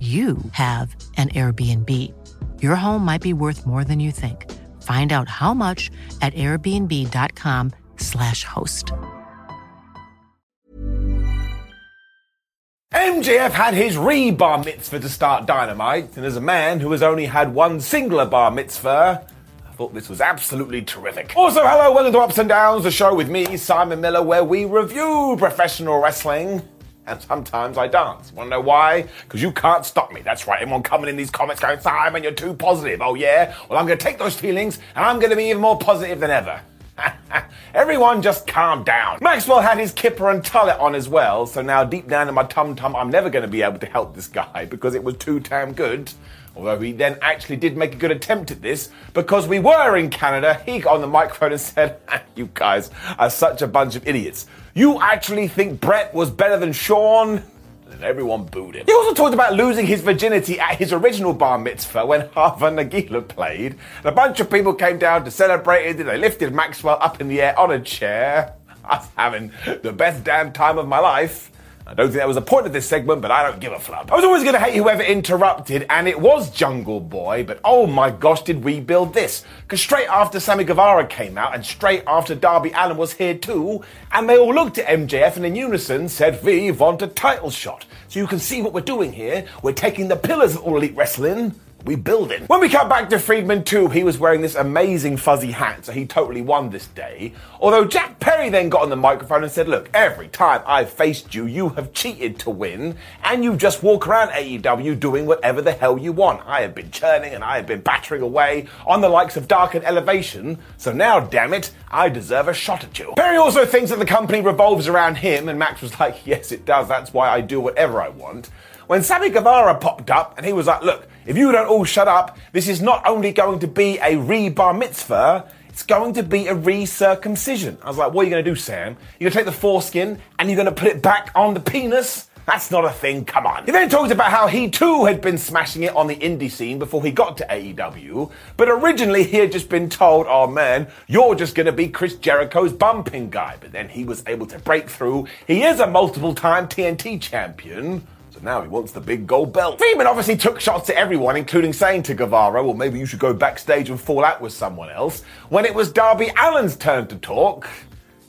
you have an Airbnb. Your home might be worth more than you think. Find out how much at airbnb.com/slash host. MJF had his re bar mitzvah to start Dynamite, and as a man who has only had one singular bar mitzvah, I thought this was absolutely terrific. Also, hello, welcome to Ups and Downs, the show with me, Simon Miller, where we review professional wrestling and sometimes I dance. You wanna know why? Because you can't stop me. That's right, everyone coming in these comments going, Simon, you're too positive. Oh yeah? Well, I'm gonna take those feelings and I'm gonna be even more positive than ever. Everyone just calm down. Maxwell had his kippah and tallit on as well, so now deep down in my tum tum, I'm never going to be able to help this guy because it was too damn good. Although he then actually did make a good attempt at this, because we were in Canada, he got on the microphone and said, You guys are such a bunch of idiots. You actually think Bret was better than Shawn? And everyone booed him. He also talked about losing his virginity at his original bar mitzvah when Hava Nagila played. And a bunch of people came down to celebrate it. And they lifted Maxwell up in the air on a chair. I was having the best damn time of my life. I don't think that was the point of this segment, but I don't give a flub. I was always going to hate whoever interrupted, and it was Jungle Boy, but oh my gosh, did we build this? Because straight after Sammy Guevara came out, and straight after Darby Allin was here too, and they all looked at MJF and in unison said, We want a title shot. So you can see what we're doing here. We're taking the pillars of All Elite Wrestling we building. When we cut back to Friedman 2, he was wearing this amazing fuzzy hat, so he totally won this day. Although Jack Perry then got on the microphone and said, Look, every time I've faced you, you have cheated to win, and you just walk around AEW doing whatever the hell you want. I have been churning and I have been battering away on the likes of Dark and Elevation, so now, damn it, I deserve a shot at you. Perry also thinks that the company revolves around him, and Max was like, Yes, it does, that's why I do whatever I want. When Sammy Guevara popped up and he was like, Look, if you don't all shut up, this is not only going to be a re bar mitzvah, it's going to be a re-circumcision. I was like, what are you going to do, Sam? You're going to take the foreskin and you're going to put it back on the penis? That's not a thing, come on. He then talked about how he too had been smashing it on the indie scene before he got to AEW, but originally he had just been told, oh man, you're just gonna be Chris Jericho's bumping guy. But then he was able to break through. He is a multiple time TNT champion now he wants the big gold belt. Friedman obviously took shots at everyone, including saying to Guevara, well, maybe you should go backstage and fall out with someone else. When it was Darby Allin's turn to talk,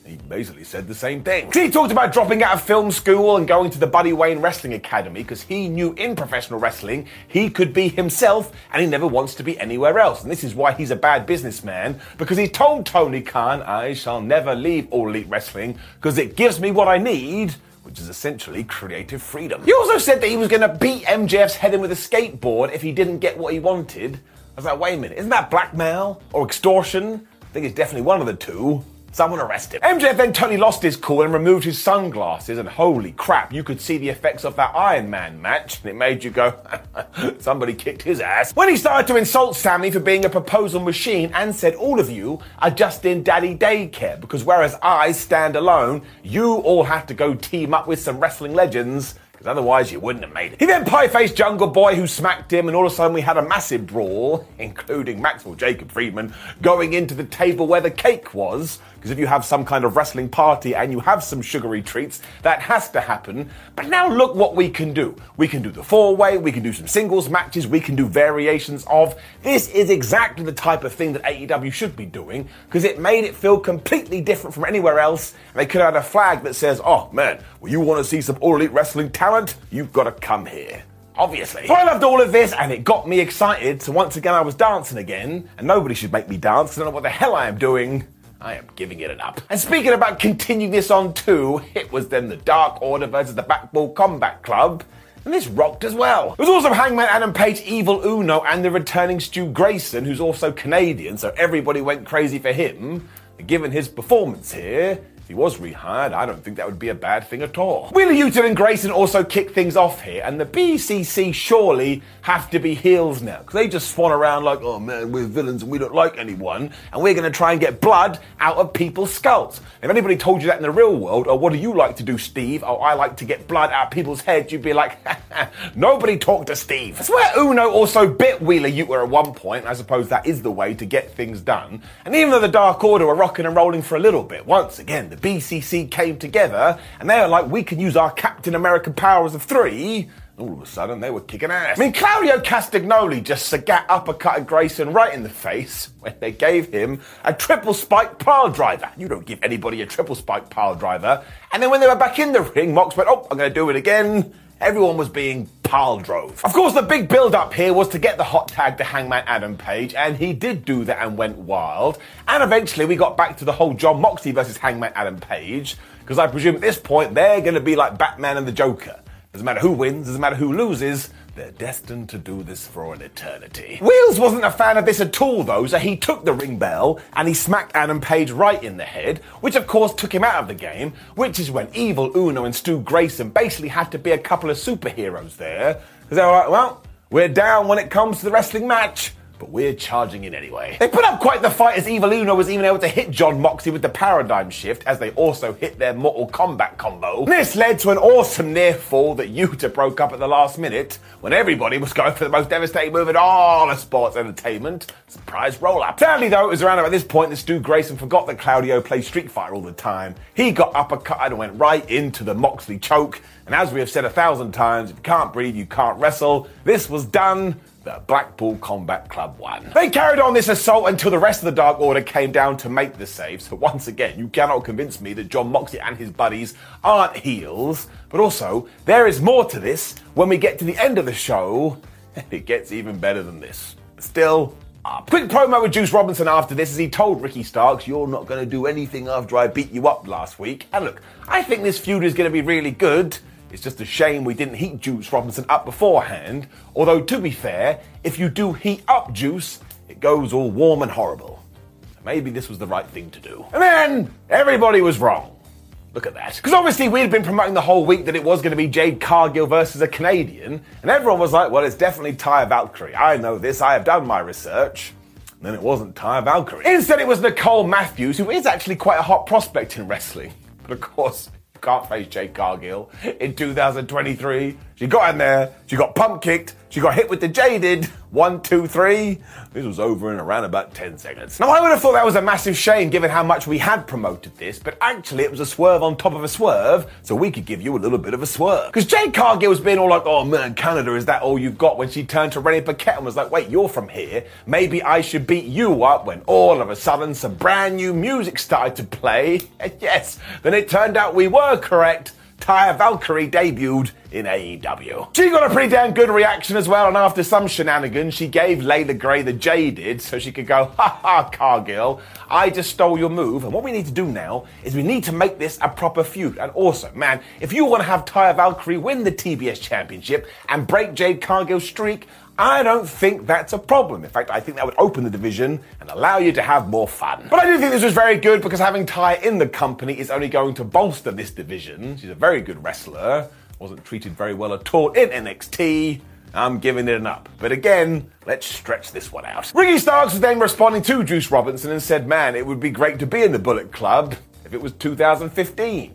he basically said the same thing. He talked about dropping out of film school and going to the Buddy Wayne Wrestling Academy because he knew in professional wrestling he could be himself and he never wants to be anywhere else. And this is why he's a bad businessman because he told Tony Khan, I shall never leave All Elite Wrestling because it gives me what I need which is essentially creative freedom. He also said that he was going to beat MJF's head in with a skateboard if he didn't get what he wanted. I was like, wait a minute, isn't that blackmail or extortion? I think it's definitely one of the two. Someone arrest him. MJF then totally lost his cool and removed his sunglasses, and holy crap, you could see the effects of that Iron Man match, and it made you go, somebody kicked his ass. When he started to insult Sammy for being a proposal machine and said, all of you are just in daddy daycare, because whereas I stand alone, you all have to go team up with some wrestling legends because otherwise you wouldn't have made it. He then pie-faced Jungle Boy who smacked him, and all of a sudden we had a massive brawl, including Maxwell Jacob Friedman going into the table where the cake was, because if you have some kind of wrestling party and you have some sugary treats, that has to happen. But now look what we can do. We can do the four way, we can do some singles matches, we can do variations of. This is exactly the type of thing that AEW should be doing because it made it feel completely different from anywhere else. And they could have had a flag that says, oh man, well, you want to see some all elite wrestling talent? You've got to come here. Obviously. I loved all of this and it got me excited, so once again I was dancing again, and nobody should make me dance I don't know what the hell I am doing. I am giving it an up. And speaking about continuing this on too, it was then the Dark Order versus the Blackpool Combat Club. And this rocked as well. It was also Hangman Adam Page, Evil Uno, and the returning Stu Grayson, who's also Canadian, so everybody went crazy for him. Given his performance here, if he was rehired, I don't think that would be a bad thing at all. Wheeler Yuta and Grayson also kick things off here, and the BCC surely have to be heels now, because they just swan around like, oh man, we're villains and we don't like anyone, and we're going to try and get blood out of people's skulls. If anybody told you that in the real world, or what do you like to do, Steve? Oh, I like to get blood out of people's heads, you'd be like, nobody talk to Steve. That's where Uno also bit Wheeler Yuta at one point. I suppose that is the way to get things done. And even though the Dark Order were rocking and rolling for a little bit, once again, the BCC came together and they were like, we can use our Captain America powers of three. All of a sudden, they were kicking ass. I mean, Claudio Castagnoli just sagat uppercutted Grayson right in the face when they gave him a triple spike pile driver. You don't give anybody a triple spike pile driver. And then when they were back in the ring, Mox went, oh, I'm going to do it again. Everyone was being pile drove. Of course, the big build up here was to get the hot tag to Hangman Adam Page, and he did do that and went wild. And eventually, we got back to the whole Jon Moxley versus Hangman Adam Page, because I presume at this point they're going to be like Batman and the Joker. Doesn't matter who wins, doesn't matter who loses, they're destined to do this for an eternity. Wheels wasn't a fan of this at all, though, so he took the ring bell and he smacked Adam Page right in the head, which of course took him out of the game, which is when Evil Uno and Stu Grayson basically had to be a couple of superheroes there, because they were like, well, we're down when it comes to the wrestling match but we're charging in anyway. They put up quite the fight as Evil Uno was even able to hit Jon Moxley with the paradigm shift as they also hit their Mortal Kombat combo. This led to an awesome near fall that Yuta broke up at the last minute when everybody was going for the most devastating move in all of sports entertainment. Surprise roll up. Sadly though, it was around about this point that Stu Grayson forgot that Claudio plays Street Fighter all the time. He got uppercut and went right into the Moxley choke. And as we have said a thousand times, if you can't breathe, you can't wrestle. This was done Blackpool Combat Club won. They carried on this assault until the rest of the Dark Order came down to make the save. So once again, you cannot convince me that Jon Moxley and his buddies aren't heels. But also, there is more to this when we get to the end of the show, it gets even better than this. Still, up. Quick promo with Juice Robinson after this as he told Ricky Starks, You're not going to do anything after I beat you up last week. And look, I think this feud is going to be really good. It's just a shame we didn't heat Juice Robinson up beforehand. Although, to be fair, if you do heat up Juice, it goes all warm and horrible. Maybe this was the right thing to do. And then everybody was wrong. Look at that. Because obviously we'd been promoting the whole week that it was going to be Jade Cargill versus a Canadian, and everyone was like, well, it's definitely Taya Valkyrie. I know this, I have done my research. And then it wasn't Taya Valkyrie. Instead, it was Nicole Matthews, who is actually quite a hot prospect in wrestling. But of course, can't face Jade Cargill in 2023. She got in there, she got pump kicked, she got hit with the jaded. One, two, three. This was over in around about 10 seconds. Now, I would have thought that was a massive shame given how much we had promoted this, but actually, it was a swerve on top of a swerve, so we could give you a little bit of a swerve. Because Jade Cargill was being all like, oh man, Canada, is that all you've got? When she turned to Renee Paquette and was like, wait, you're from here. Maybe I should beat you up when all of a sudden some brand new music started to play. And yes, then it turned out we were correct. Taya Valkyrie debuted in AEW. She got a pretty damn good reaction as well, and after some shenanigans, she gave Leila Grey the jaded so she could go, ha ha, Cargill, I just stole your move. And what we need to do now is we need to make this a proper feud. And also, man, if you want to have Taya Valkyrie win the TBS Championship and break Jade Cargill's streak, I don't think that's a problem. In fact, I think that would open the division and allow you to have more fun. But I do think this was very good because having Ty in the company is only going to bolster this division. She's a very good wrestler, wasn't treated very well at all in NXT. I'm giving it an up. But again, let's stretch this one out. Ricky Starks was then responding to Juice Robinson and said, Man, it would be great to be in the Bullet Club if it was 2015.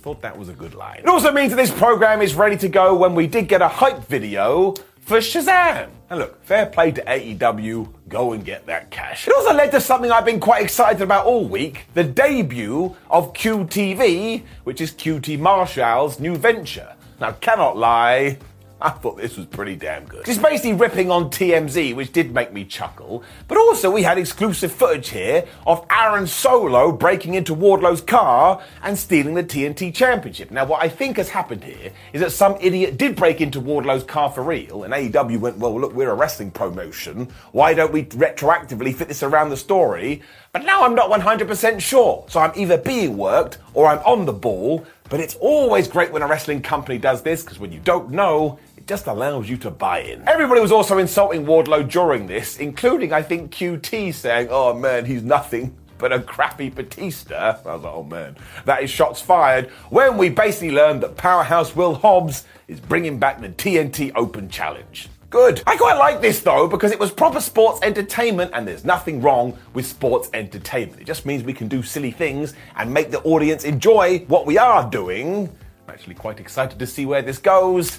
Thought that was a good line. It also means that this program is ready to go when we did get a hype video for Shazam. And look, fair play to AEW, go and get that cash. It also led to something I've been quite excited about all week the debut of QTV, which is QT Marshall's new venture. Now, cannot lie, I thought this was pretty damn good. He's basically ripping on TMZ, which did make me chuckle. But also, we had exclusive footage here of Aaron Solo breaking into Wardlow's car and stealing the TNT Championship. Now, what I think has happened here is that some idiot did break into Wardlow's car for real, and AEW went, well, look, we're a wrestling promotion. Why don't we retroactively fit this around the story? But now I'm not 100% sure. So I'm either being worked or I'm on the ball. But it's always great when a wrestling company does this because when you don't know, just allows you to buy in. Everybody was also insulting Wardlow during this, including, I think, QT saying, oh man, he's nothing but a crappy Batista. I was like, oh man, that is shots fired. When we basically learned that Powerhouse Will Hobbs is bringing back the TNT Open Challenge. Good. I quite like this though because it was proper sports entertainment and there's nothing wrong with sports entertainment. It just means we can do silly things and make the audience enjoy what we are doing. I'm actually quite excited to see where this goes.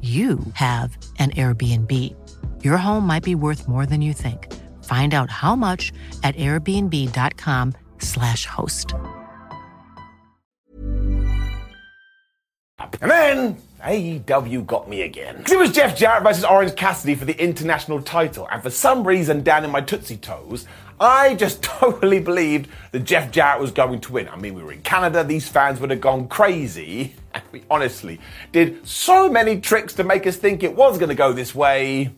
you have an Airbnb. Your home might be worth more than you think. Find out how much at airbnb.com/slash host. And then AEW got me again. It was Jeff Jarrett versus Orange Cassidy for the international title, and for some reason down in my Tootsie Toes, I just totally believed that Jeff Jarrett was going to win. I mean, we were in Canada, these fans would have gone crazy, we honestly did so many tricks to make us think it was going to go this way.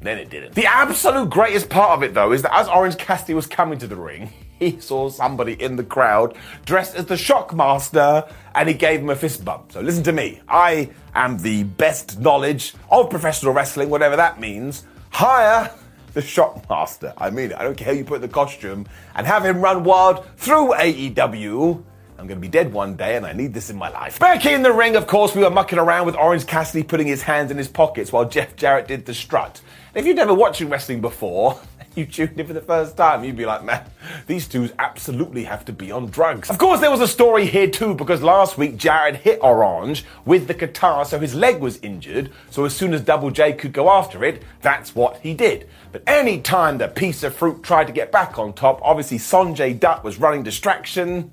Then it didn't. The absolute greatest part of it, though, is that as Orange Cassidy was coming to the ring, he saw somebody in the crowd dressed as the Shockmaster and he gave him a fist bump. So listen to me. I am the best knowledge of professional wrestling, whatever that means. Hire the Shockmaster. I mean it. I don't care who you put the costume and have him run wild through AEW. I'm going to be dead one day and I need this in my life. Back in the ring, of course, we were mucking around with Orange Cassidy putting his hands in his pockets while Jeff Jarrett did the strut. if you've never watched wrestling before, you tuned in for the first time, you'd be like, man, these two absolutely have to be on drugs. Of course, there was a story here too, because last week Jarrett hit Orange with the guitar, so his leg was injured. So as soon as Double J could go after it, that's what he did. But any time the piece of fruit tried to get back on top, obviously Sonjay Dutt was running distraction.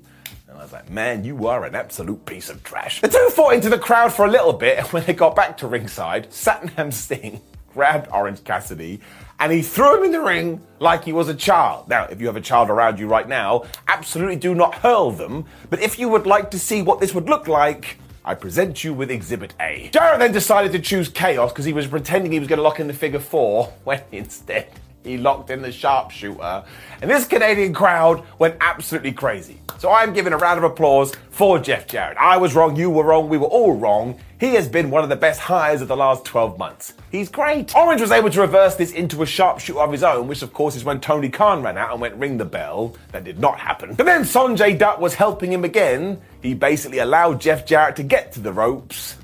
I was like, man, you are an absolute piece of trash. The two fought into the crowd for a little bit, and when they got back to ringside, Satnam Singh grabbed Orange Cassidy and he threw him in the ring like he was a child. Now, if you have a child around you right now, absolutely do not hurl them, but if you would like to see what this would look like, I present you with Exhibit A. Jarrett then decided to choose Chaos because he was pretending he was going to lock in the figure four, when instead he locked in the sharpshooter. And this Canadian crowd went absolutely crazy. So I'm giving a round of applause for Jeff Jarrett. I was wrong, you were wrong, we were all wrong. He has been one of the best hires of the last 12 months. He's great. Orange was able to reverse this into a sharpshooter of his own, which of course is when Tony Khan ran out and went ring the bell. That did not happen. But then Sonjay Dutt was helping him again. He basically allowed Jeff Jarrett to get to the ropes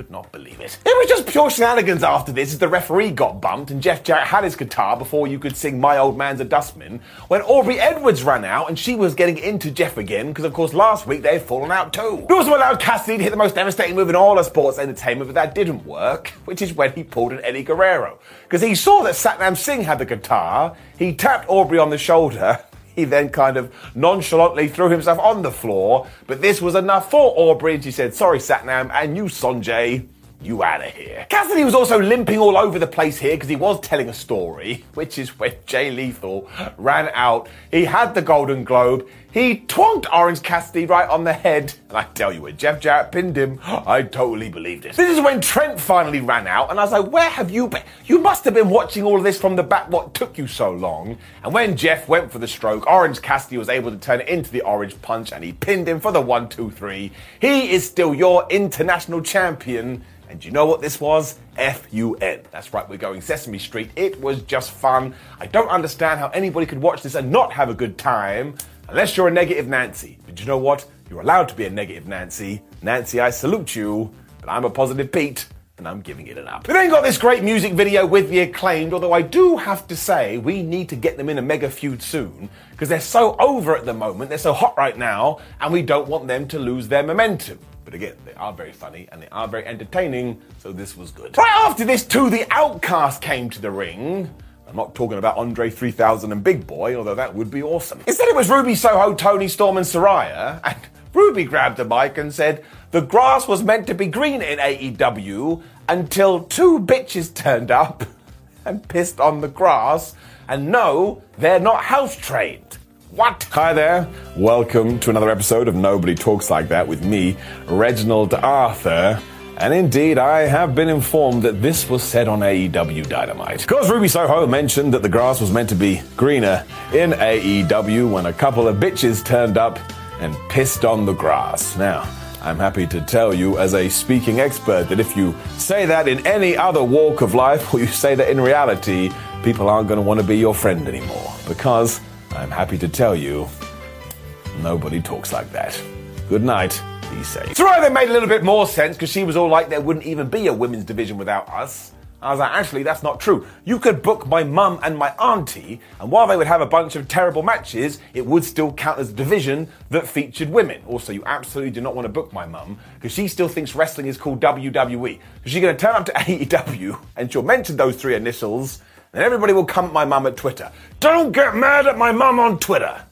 could not believe it. It was just pure shenanigans after this as the referee got bumped and Jeff Jarrett had his guitar before you could sing My Old Man's a Dustman when Aubrey Edwards ran out and she was getting into Jeff again because, of course, last week they had fallen out too. He also allowed Cassidy to hit the most devastating move in all of sports entertainment, but that didn't work, which is when he pulled an Eddie Guerrero. Because he saw that Satnam Singh had the guitar, he tapped Aubrey on the shoulder, he then kind of nonchalantly threw himself on the floor, but this was enough for and she said, Sorry, Satnam, and you, Sonjay, you out of here. Cassidy was also limping all over the place here because he was telling a story, which is when Jay Lethal ran out. He had the Golden Globe. He twonked Orange Cassidy right on the head. And I tell you, when Jeff Jarrett pinned him, I totally believed it. This is when Trent finally ran out, and I was like, where have you been? You must have been watching all of this from the back. What took you so long? And when Jeff went for the stroke, Orange Cassidy was able to turn it into the Orange Punch, and he pinned him for the one, two, three. He is still your international champion. And you know what this was? F-U-N. That's right, we're going Sesame Street. It was just fun. I don't understand how anybody could watch this and not have a good time, unless you're a negative Nancy. But you know what? You're allowed to be a negative Nancy. Nancy, I salute you, but I'm a positive Pete, and I'm giving it an up. We then got this great music video with the acclaimed, although I do have to say we need to get them in a mega feud soon, because they're so over at the moment, they're so hot right now, and we don't want them to lose their momentum. But again, they are very funny and they are very entertaining, so this was good. Right after this, too, the Outcast came to the ring. I'm not talking about Andre 3000 and Big Boy, although that would be awesome. Instead, it was Ruby Soho, Toni Storm, and Saraya, and Ruby grabbed the mic and said, The grass was meant to be green in AEW until two bitches turned up and pissed on the grass, and no, they're not house trained. What? Hi there. Welcome to another episode of Nobody Talks Like That with me, Reginald Arthur. And indeed, I have been informed that this was said on AEW Dynamite. Of course, Ruby Soho mentioned that the grass was meant to be greener in AEW when a couple of bitches turned up and pissed on the grass. Now, I'm happy to tell you, as a speaking expert, that if you say that in any other walk of life, or you say that in reality, people aren't going to want to be your friend anymore. Because I'm happy to tell you, nobody talks like that. Good night. Be safe. So right, that made a little bit more sense because she was all like, there wouldn't even be a women's division without us. I was like, actually, that's not true. You could book my mum and my auntie, and while they would have a bunch of terrible matches, it would still count as a division that featured women. Also, you absolutely do not want to book my mum because she still thinks wrestling is called WWE. She's going to turn up to AEW and she'll mention those three initials, and everybody will come at my mum at Twitter. Don't get mad at my mum on Twitter.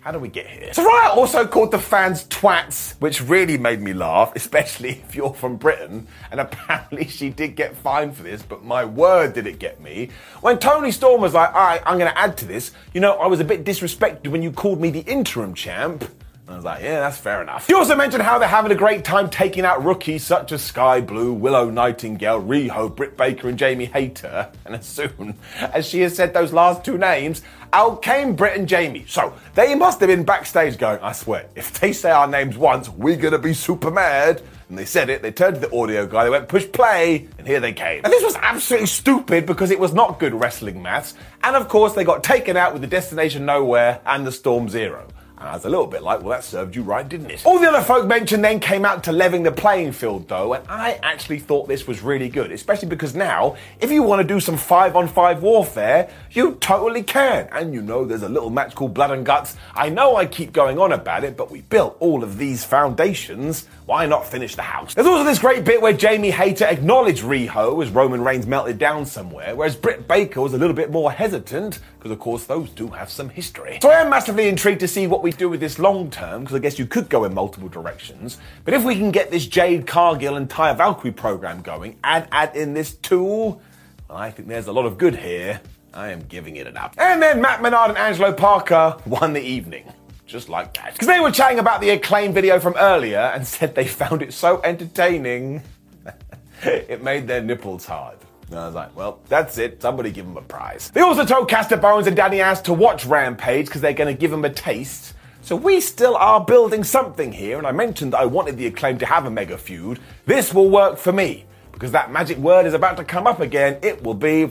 How do we get here? So Riot also called the fans twats, which really made me laugh, especially if you're from Britain. And apparently she did get fined for this, but my word did it get me. When Toni Storm was like, alright, I'm gonna add to this, you know, I was a bit disrespected when you called me the interim champ. I was like, yeah, that's fair enough. He also mentioned how they're having a great time taking out rookies such as Skye Blue, Willow Nightingale, Riho, Britt Baker, and Jamie Hayter. And as soon as she has said those last two names, out came Britt and Jamie. So they must have been backstage going, I swear, if they say our names once, we're gonna be super mad. And they said it, they turned to the audio guy, they went push play, and here they came. And this was absolutely stupid because it was not good wrestling maths. And of course, they got taken out with the Destination Nowhere and the Storm Zero. Ah, and I was a little bit like, well, that served you right, didn't it? All the other folk mentioned then came out to leveling the playing field, though, and I actually thought this was really good, especially because now, if you want to do some five on five warfare, you totally can. And you know, there's a little match called Blood and Guts. I know I keep going on about it, but we built all of these foundations. Why not finish the house? There's also this great bit where Jamie Hayter acknowledged Riho as Roman Reigns melted down somewhere, whereas Britt Baker was a little bit more hesitant, because of course those do have some history. So I am massively intrigued to see what we do with this long term, because I guess you could go in multiple directions. But if we can get this Jade Cargill and Taya Valkyrie program going and add in this tool, well, I think there's a lot of good here. I am giving it an up. And then Matt Menard and Angelo Parker won the evening. Just like that. Because they were chatting about the acclaim video from earlier and said they found it so entertaining, it made their nipples hard. And I was like, well, that's it. Somebody give them a prize. They also told Caster Bowens and Daddy Ass to watch Rampage because they're going to give them a taste. So we still are building something here, and I mentioned that I wanted the acclaim to have a mega feud. This will work for me because that magic word is about to come up again. It will be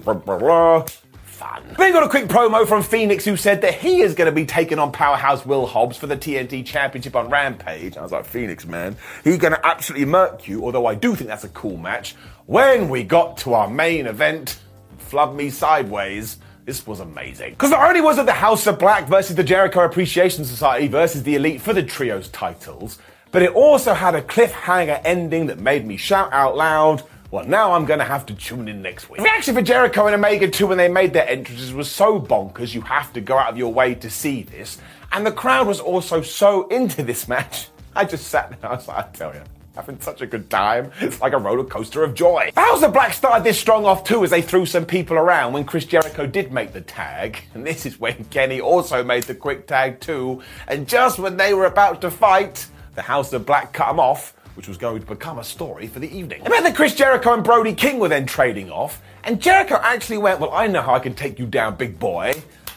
fun. Then got a quick promo from Fenix who said that he is going to be taking on Powerhouse Will Hobbs for the TNT Championship on Rampage. I was like, Fenix, man, he's going to absolutely murk you, although I do think that's a cool match. When we got to our main event, flub me sideways. This was amazing. Because not only was it the House of Black versus the Jericho Appreciation Society versus the Elite for the Trios titles, but it also had a cliffhanger ending that made me shout out loud. Well, now I'm gonna have to tune in next week. The reaction for Jericho and Omega 2 when they made their entrances was so bonkers, you have to go out of your way to see this. And the crowd was also so into this match. I just sat there, I was like, I tell you having such a good time. It's like a roller coaster of joy. Of Black started this strong off too as they threw some people around when Chris Jericho did make the tag. And this is when Kenny also made the quick tag too. And just when they were about to fight, the House of Black cut them off. Which was going to become a story for the evening. About that Chris Jericho and Brody King were then trading off, and Jericho actually went, Well, I know how I can take you down, big boy.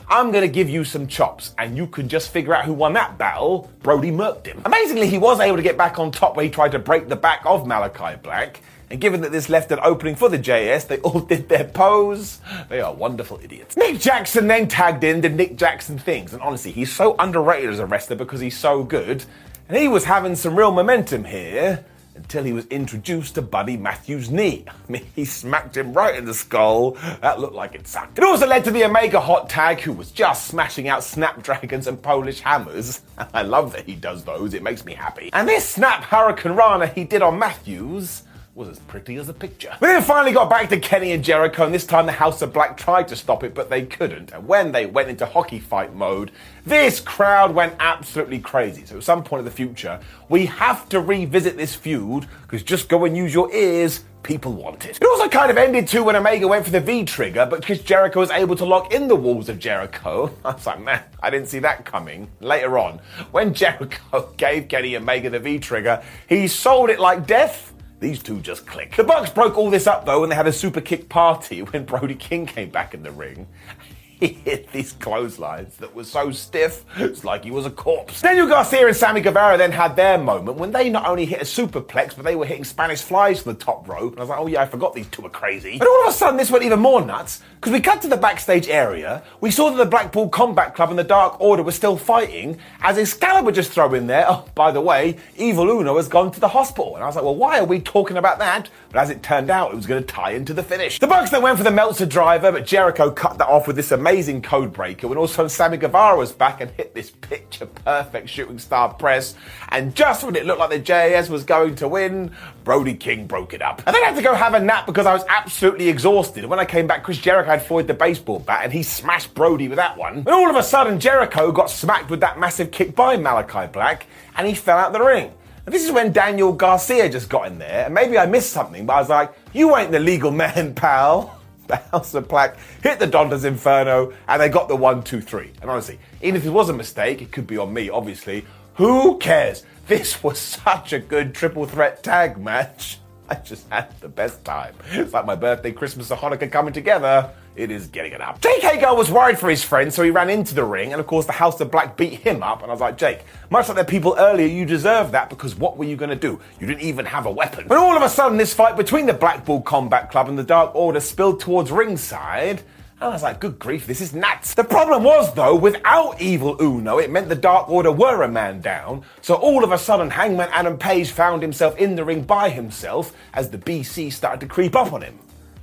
I'm going to give you some chops, and you can just figure out who won that battle. Brody murked him. Amazingly, he was able to get back on top where he tried to break the back of Malachi Black. And given that this left an opening for the JS, they all did their pose. They are wonderful idiots. Nick Jackson then tagged in the Nick Jackson things. And honestly, he's so underrated as a wrestler because he's so good. And he was having some real momentum here until he was introduced to Buddy Matthews' knee. I mean, he smacked him right in the skull. That looked like it sucked. It also led to the Omega Hot Tag, who was just smashing out snapdragons and Polish hammers. I love that he does those, it makes me happy. And this snap hurricanrana he did on Matthews was as pretty as a picture. We then finally got back to Kenny and Jericho, and this time the House of Black tried to stop it, but they couldn't. And when they went into hockey fight mode, this crowd went absolutely crazy. So at some point in the future, we have to revisit this feud, because just go and use your ears. People want it. It also kind of ended too when Omega went for the V trigger, but Chris Jericho was able to lock in the walls of Jericho. I was like, man, I didn't see that coming. Later on, when Jericho gave Kenny Omega the V trigger, he sold it like death these two just click. The Bucks broke all this up though when they had a super kick party when Brody King came back in the ring he hit these clotheslines that were so stiff, it's like he was a corpse. Daniel Garcia and Sammy Guevara then had their moment when they not only hit a superplex, but they were hitting Spanish flies from the top rope. And I was like, oh yeah, I forgot these two are crazy. But all of a sudden, this went even more nuts because we cut to the backstage area. We saw that the Blackpool Combat Club and the Dark Order were still fighting as Excalibur just throw in there. Oh, by the way, Evil Uno has gone to the hospital. And I was like, well, why are we talking about that? But as it turned out, it was going to tie into the finish. The Bucks then went for the Meltzer driver, but Jericho cut that off with this amazing amazing code breaker when also Sammy Guevara was back and hit this picture perfect shooting star press. And just when it looked like the JAS was going to win, Brody King broke it up. I then I had to go have a nap because I was absolutely exhausted. And when I came back, Chris Jericho had Floyd the baseball bat and he smashed Brody with that one. And all of a sudden, Jericho got smacked with that massive kick by Malachi Black and he fell out the ring. And this is when Daniel Garcia just got in there, and maybe I missed something, but I was like, you ain't the legal man, pal the House of Black, hit the Dante's Inferno, and they got the one, two, three. And honestly, even if it was a mistake, it could be on me, obviously. Who cares? This was such a good triple threat tag match. I just had the best time. It's like my birthday, Christmas, and Hanukkah coming together it is getting it up. Jake Hager was worried for his friend, so he ran into the ring, and of course, the House of Black beat him up. And I was like, Jake, much like the people earlier, you deserve that because what were you going to do? You didn't even have a weapon. But all of a sudden, this fight between the Blackpool Combat Club and the Dark Order spilled towards ringside. And I was like, good grief, this is nuts. The problem was, though, without Evil Uno, it meant the Dark Order were a man down. So all of a sudden, Hangman Adam Page found himself in the ring by himself as the BC started to creep up on him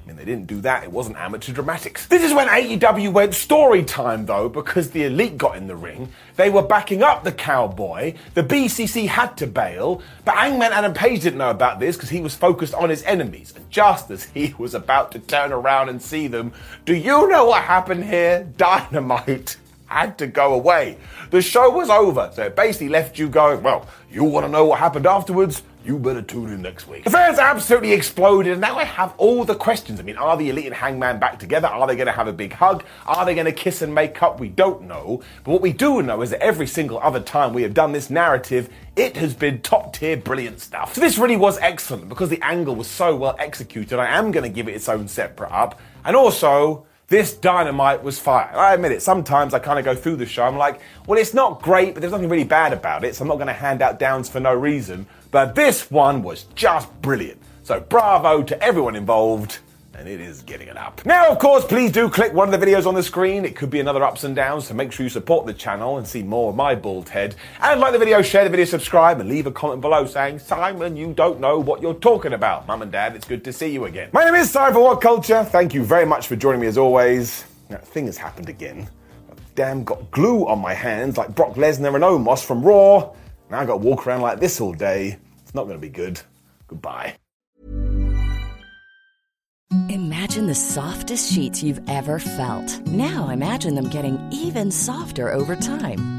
mean, they didn't do that. It wasn't amateur dramatics. This is when AEW went story time, though, because the Elite got in the ring. They were backing up the Cowboy. The BCC had to bail, but Hangman Adam Page didn't know about this because he was focused on his enemies. And just as he was about to turn around and see them, do you know what happened here? Dynamite had to go away. The show was over, so it basically left you going, well, you want to know what happened afterwards? You better tune in next week. The fans absolutely exploded, and now I have all the questions. I mean, are the Elite and Hangman back together? Are they going to have a big hug? Are they going to kiss and make up? We don't know. But what we do know is that every single other time we have done this narrative, it has been top tier brilliant stuff. So this really was excellent because the angle was so well executed. I am going to give it its own separate up. And also, this dynamite was fire. I admit it, sometimes I kind of go through the show, I'm like, well, it's not great, but there's nothing really bad about it, so I'm not going to hand out downs for no reason. But this one was just brilliant. So bravo to everyone involved and it is getting it up. Now, of course, please do click one of the videos on the screen. It could be another ups and downs, so make sure you support the channel and see more of my bald head. And like the video, share the video, subscribe, and leave a comment below saying, Simon, you don't know what you're talking about. Mum and Dad, it's good to see you again. My name is Simon for What Culture. Thank you very much for joining me as always. That thing has happened again. I've damn got glue on my hands like Brock Lesnar and Omos from Raw. Now I've got to walk around like this all day. It's not going to be good. Goodbye. Imagine the softest sheets you've ever felt. Now imagine them getting even softer over time.